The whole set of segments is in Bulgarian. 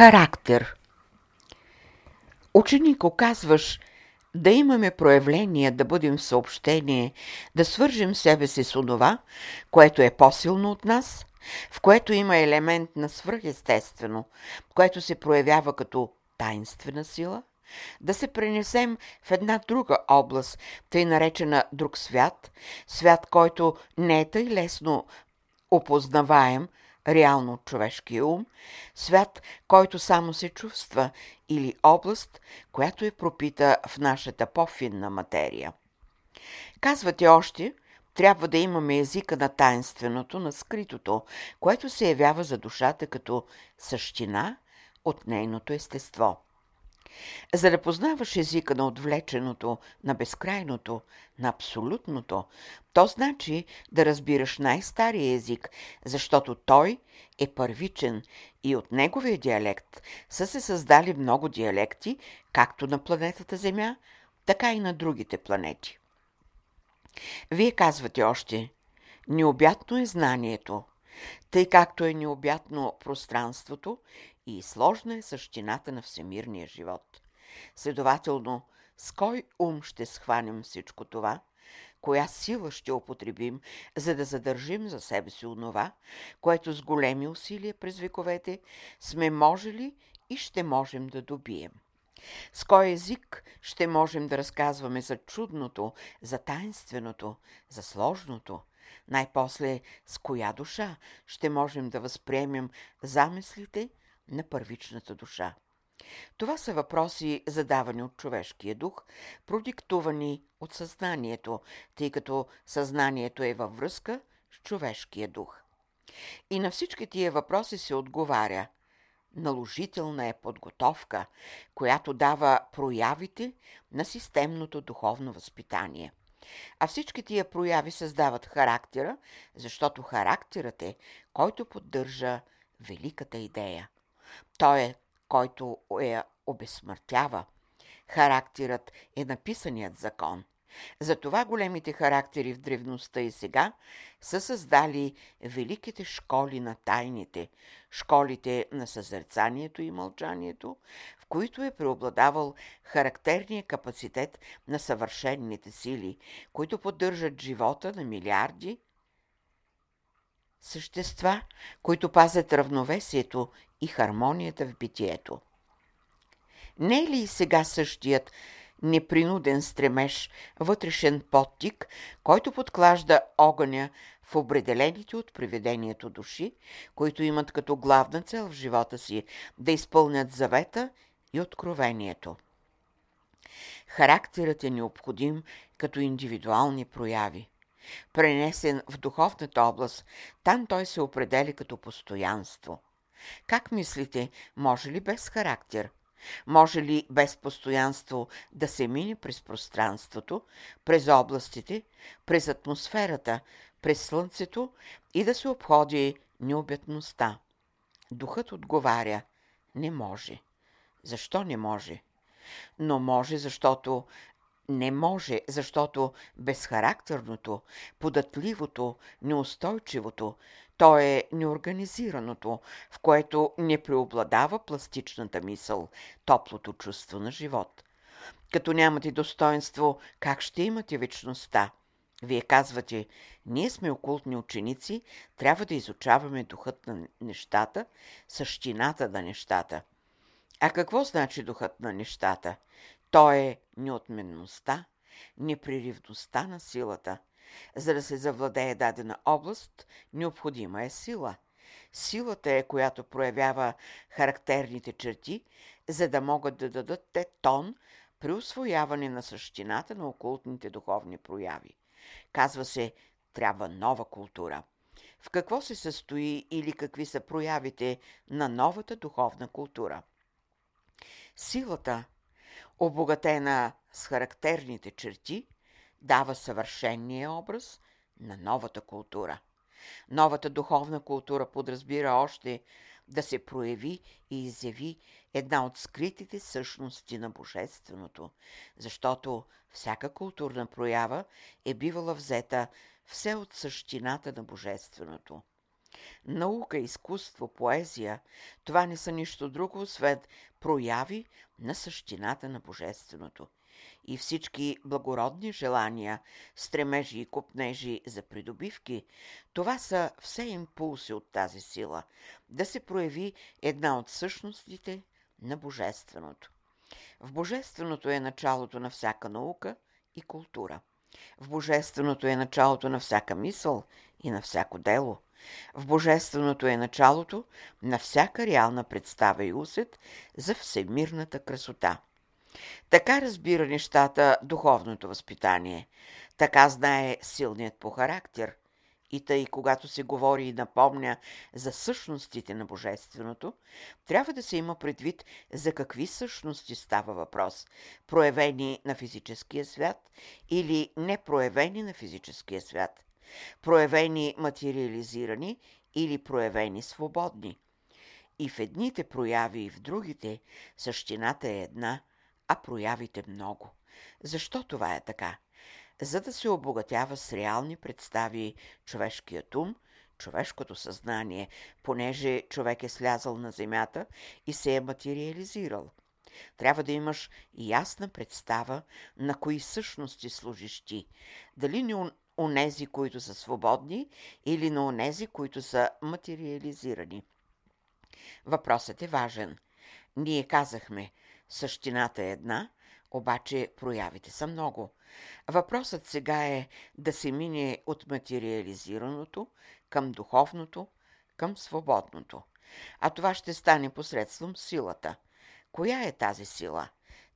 Характер. Ученик оказваш да имаме проявление, да бъдем в съобщение, да свържем себе си с онова, което е по-силно от нас, в което има елемент на свръхестествено, което се проявява като таинствена сила, да се пренесем в една друга област, тъй наречена друг свят, свят, който не е тъй лесно опознаваем, реално човешкия ум, свят, който само се чувства, или област, която е пропита в нашата по-финна материя. Казвате още, трябва да имаме езика на таинственото, на скритото, което се явява за душата като същина от нейното естество. За да познаваш езика на отвлеченото, на безкрайното, на абсолютното, то значи да разбираш най-стария език, защото той е първичен и от неговия диалект са се създали много диалекти, както на планетата Земя, така и на другите планети. Вие казвате още, необятно е знанието, тъй както е необятно пространството и сложна е същината на всемирния живот. Следователно, с кой ум ще схванем всичко това? Коя сила ще употребим, за да задържим за себе си онова, което с големи усилия през вековете сме можели и ще можем да добием? С кой език ще можем да разказваме за чудното, за таинственото, за сложното? Най-после с коя душа ще можем да възприемем замислите на първичната душа? Това са въпроси, задавани от човешкия дух, продиктувани от съзнанието, тъй като съзнанието е във връзка с човешкия дух. И на всички тия въпроси се отговаря – наложителна е подготовка, която дава проявите на системното духовно възпитание. А всички тия прояви създават характера, защото характерът е, който поддържа великата идея. Той е, който я обезсмъртява. Характерът е написаният закон. Затова големите характери в древността и сега са създали великите школи на тайните, школите на съзерцанието и мълчанието, които е преобладавал характерния капацитет на съвършенните сили, които поддържат живота на милиарди същества, които пазят равновесието и хармонията в битието. Не е ли и сега същият непринуден стремеж, вътрешен подтик, който подклажда огъня в определените от приведението души, които имат като главна цел в живота си да изпълнят завета и откровението. Характерът е необходим като индивидуални прояви. Пренесен в духовната област, там той се определя като постоянство. Как мислите, може ли без характер – може ли без постоянство да се мине през пространството, през областите, през атмосферата, през слънцето и да се обходи необятността? Духът отговаря – не може. Защо не може? Но може, защото не може, защото безхарактерното, податливото, неустойчивото, то е неорганизираното, в което не преобладава пластичната мисъл, топлото чувство на живот. Като нямате достоинство, как ще имате вечността? Вие казвате, ние сме окултни ученици, трябва да изучаваме духът на нещата, същината на нещата. А какво значи духът на нещата? То е неотменността, непреривността на силата – за да се завладее дадена област, необходима е сила. Силата е, която проявява характерните черти, за да могат да дадат те тон при освояване на същината на окултните духовни прояви. Казва се, трябва нова култура. В какво се състои или какви са проявите на новата духовна култура? Силата, обогатена с характерните черти – дава съвършенния образ на новата култура. Новата духовна култура подразбира още да се прояви и изяви една от скритите същности на Божественото, защото всяка културна проява е бивала взета все от същината на Божественото. Наука, изкуство, поезия – това не са нищо друго, освен прояви на същината на Божественото. И всички благородни желания, стремежи и купнежи за придобивки, това са все импулси от тази сила, да се прояви една от същностите на Божественото. В Божественото е началото на всяка наука и култура. В Божественото е началото на всяка мисъл и на всяко дело – в Божественото е началото на всяка реална представа и усет за всемирната красота. Така разбира нещата духовното възпитание. Така знае силният по характер. И тъй, когато се говори и напомня за същностите на Божественото, трябва да се има предвид за какви същности става въпрос, проявени на физическия свят или непроявени на физическия свят – проявени материализирани или проявени свободни. И в едните прояви и в другите същината е една, а проявите много. Защо това е така? За да се обогатява с реални представи човешкият ум, човешкото съзнание, понеже човек е слязал на земята и се е материализирал. Трябва да имаш ясна представа на кои същности служиш ти. Дали не онези, които са свободни или на онези, които са материализирани. Въпросът е важен. Ние казахме, същината е една, обаче проявите са много. Въпросът сега е да се мине от материализираното към духовното, към свободното. А това ще стане посредством силата. Коя е тази сила?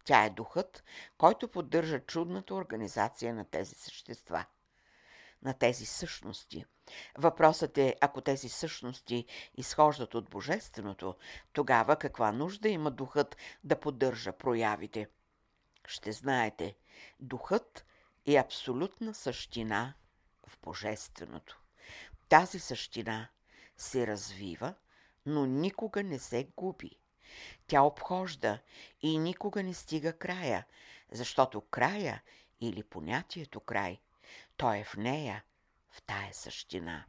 Тя е духът, който поддържа чудната организация на тези същества на тези същности. Въпросът е, ако тези същности изхождат от Божественото, тогава каква нужда има духът да поддържа проявите? Ще знаете, духът е абсолютна същина в Божественото. Тази същина се развива, но никога не се губи. Тя обхожда и никога не стига края, защото края или понятието край той е в нея, в тая същина.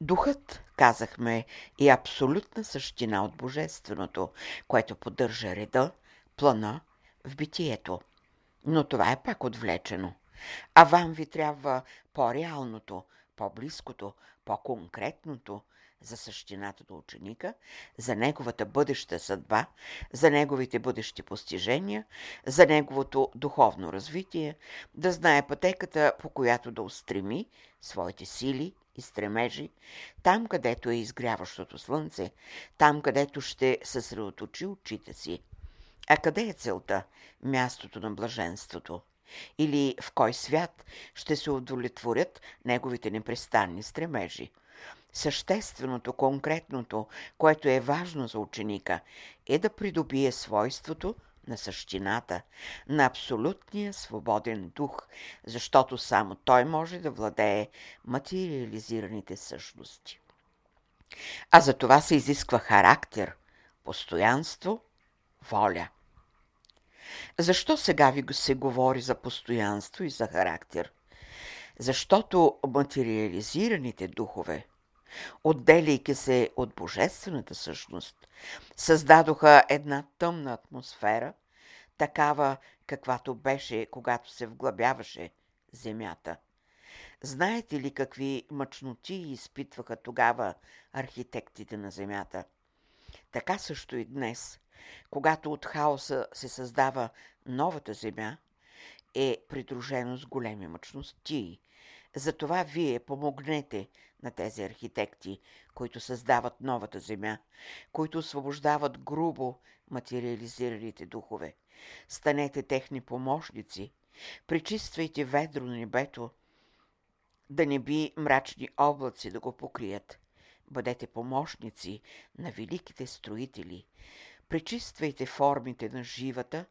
Духът, казахме, е абсолютна същина от Божественото, което поддържа реда, плана в битието. Но това е пак отвлечено. А вам ви трябва по-реалното, по-близкото, по-конкретното, за същината на ученика, за неговата бъдеща съдба, за неговите бъдещи постижения, за неговото духовно развитие, да знае пътеката, по която да устреми своите сили и стремежи, там където е изгряващото слънце, там където ще съсредоточи очите си. А къде е целта, мястото на блаженството? Или в кой свят ще се удовлетворят неговите непрестанни стремежи? Същественото, конкретното, което е важно за ученика, е да придобие свойството на същината, на абсолютния свободен дух, защото само той може да владее материализираните същности. А за това се изисква характер, постоянство, воля. Защо сега ви се говори за постоянство и за характер? Защото материализираните духове – отделяйки се от божествената същност, създадоха една тъмна атмосфера, такава каквато беше, когато се вглъбяваше земята. Знаете ли какви мъчноти изпитваха тогава архитектите на земята? Така също и днес, когато от хаоса се създава новата земя, е придружено с големи мъчности. Затова вие помогнете на тези архитекти, които създават новата земя, които освобождават грубо материализираните духове. Станете техни помощници, причиствайте ведро на небето, да не би мрачни облаци да го покрият. Бъдете помощници на великите строители. Пречиствайте формите на живата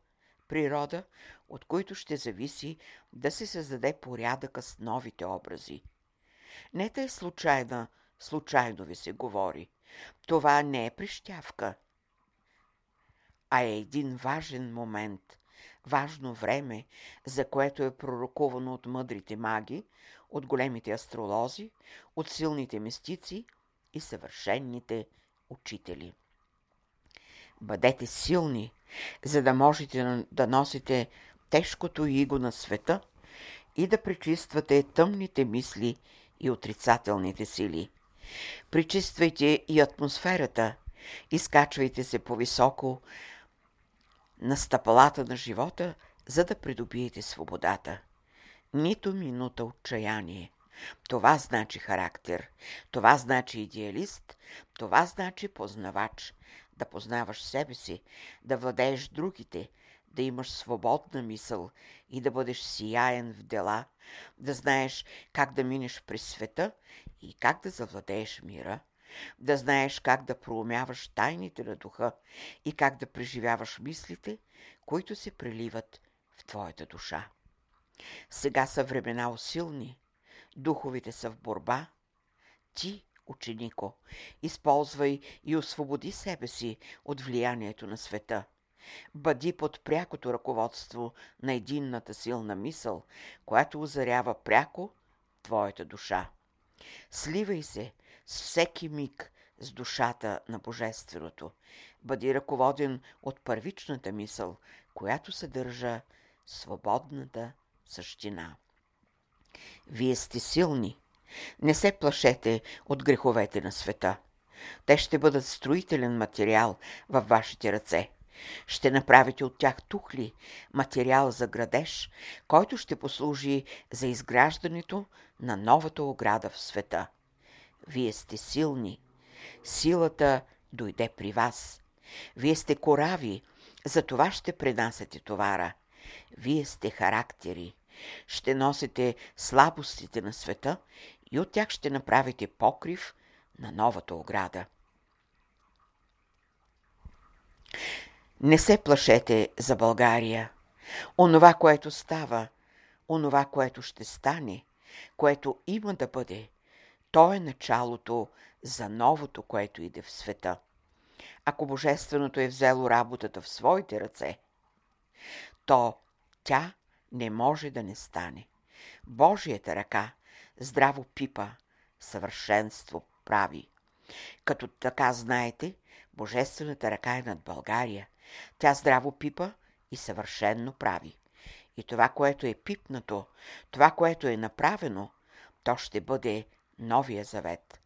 природа, от които ще зависи да се създаде порядъка с новите образи. Не е случайна, случайно ви се говори. Това не е прищявка, а е един важен момент, важно време, за което е пророкувано от мъдрите маги, от големите астролози, от силните мистици и съвършенните учители. Бъдете силни, за да можете да носите тежкото иго на света и да пречиствате тъмните мисли и отрицателните сили. Причиствайте и атмосферата, изкачвайте се по-високо на стъпалата на живота, за да придобиете свободата. Нито минута отчаяние. Това значи характер, това значи идеалист, това значи познавач, да познаваш себе си, да владееш другите, да имаш свободна мисъл и да бъдеш сияен в дела, да знаеш как да минеш през света и как да завладееш мира, да знаеш как да проумяваш тайните на духа и как да преживяваш мислите, които се преливат в твоята душа. Сега са времена усилни, духовите са в борба. Ти, ученико, използвай и освободи себе си от влиянието на света. Бъди под прякото ръководство на единната силна мисъл, която озарява пряко твоята душа. Сливай се с всеки миг с душата на Божественото. Бъди ръководен от първичната мисъл, която съдържа свободната същина. Вие сте силни. Не се плашете от греховете на света. Те ще бъдат строителен материал във вашите ръце. Ще направите от тях тухли, материал за градеж, който ще послужи за изграждането на новата ограда в света. Вие сте силни. Силата дойде при вас. Вие сте корави, за това ще пренасяте товара. Вие сте характери. Ще носите слабостите на света и от тях ще направите покрив на новата ограда. Не се плашете за България. Онова, което става, онова, което ще стане, което има да бъде, то е началото за новото, което иде в света. Ако Божественото е взело работата в своите ръце, то тя не може да не стане. Божията ръка здраво пипа, съвършенство прави. Като така знаете, Божествената ръка е над България. Тя здраво пипа и съвършенно прави. И това, което е пипнато, това, което е направено, то ще бъде новия завет.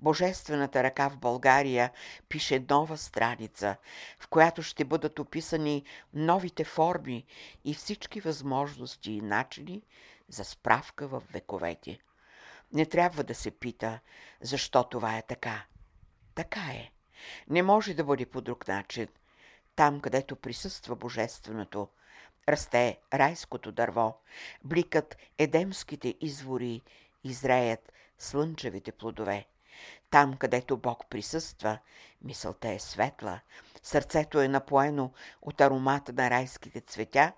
Божествената ръка в България пише нова страница, в която ще бъдат описани новите форми и всички възможности и начини за справка в вековете. Не трябва да се пита, защо това е така. Така е. Не може да бъде по друг начин. Там, където присъства Божественото, расте райското дърво, бликат едемските извори, изреят слънчевите плодове. Там, където Бог присъства, мисълта е светла, сърцето е напоено от аромата на райските цветя,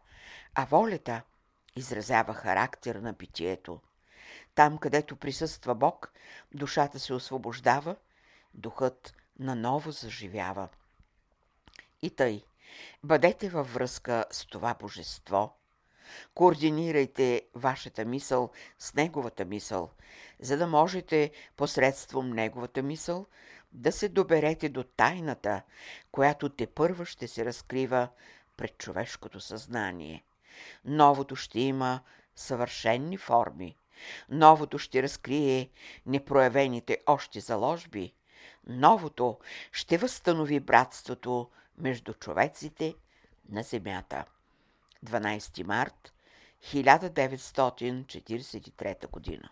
а волята изразява характер на битието. Там, където присъства Бог, душата се освобождава, духът наново заживява. И тъй, бъдете във връзка с това божество, координирайте вашата мисъл с неговата мисъл, за да можете посредством неговата мисъл да се доберете до тайната, която те първа ще се разкрива пред човешкото съзнание. Новото ще има съвършенни форми. Новото ще разкрие непроявените още заложби. Новото ще възстанови братството между човеците на земята. 12 март 1943 година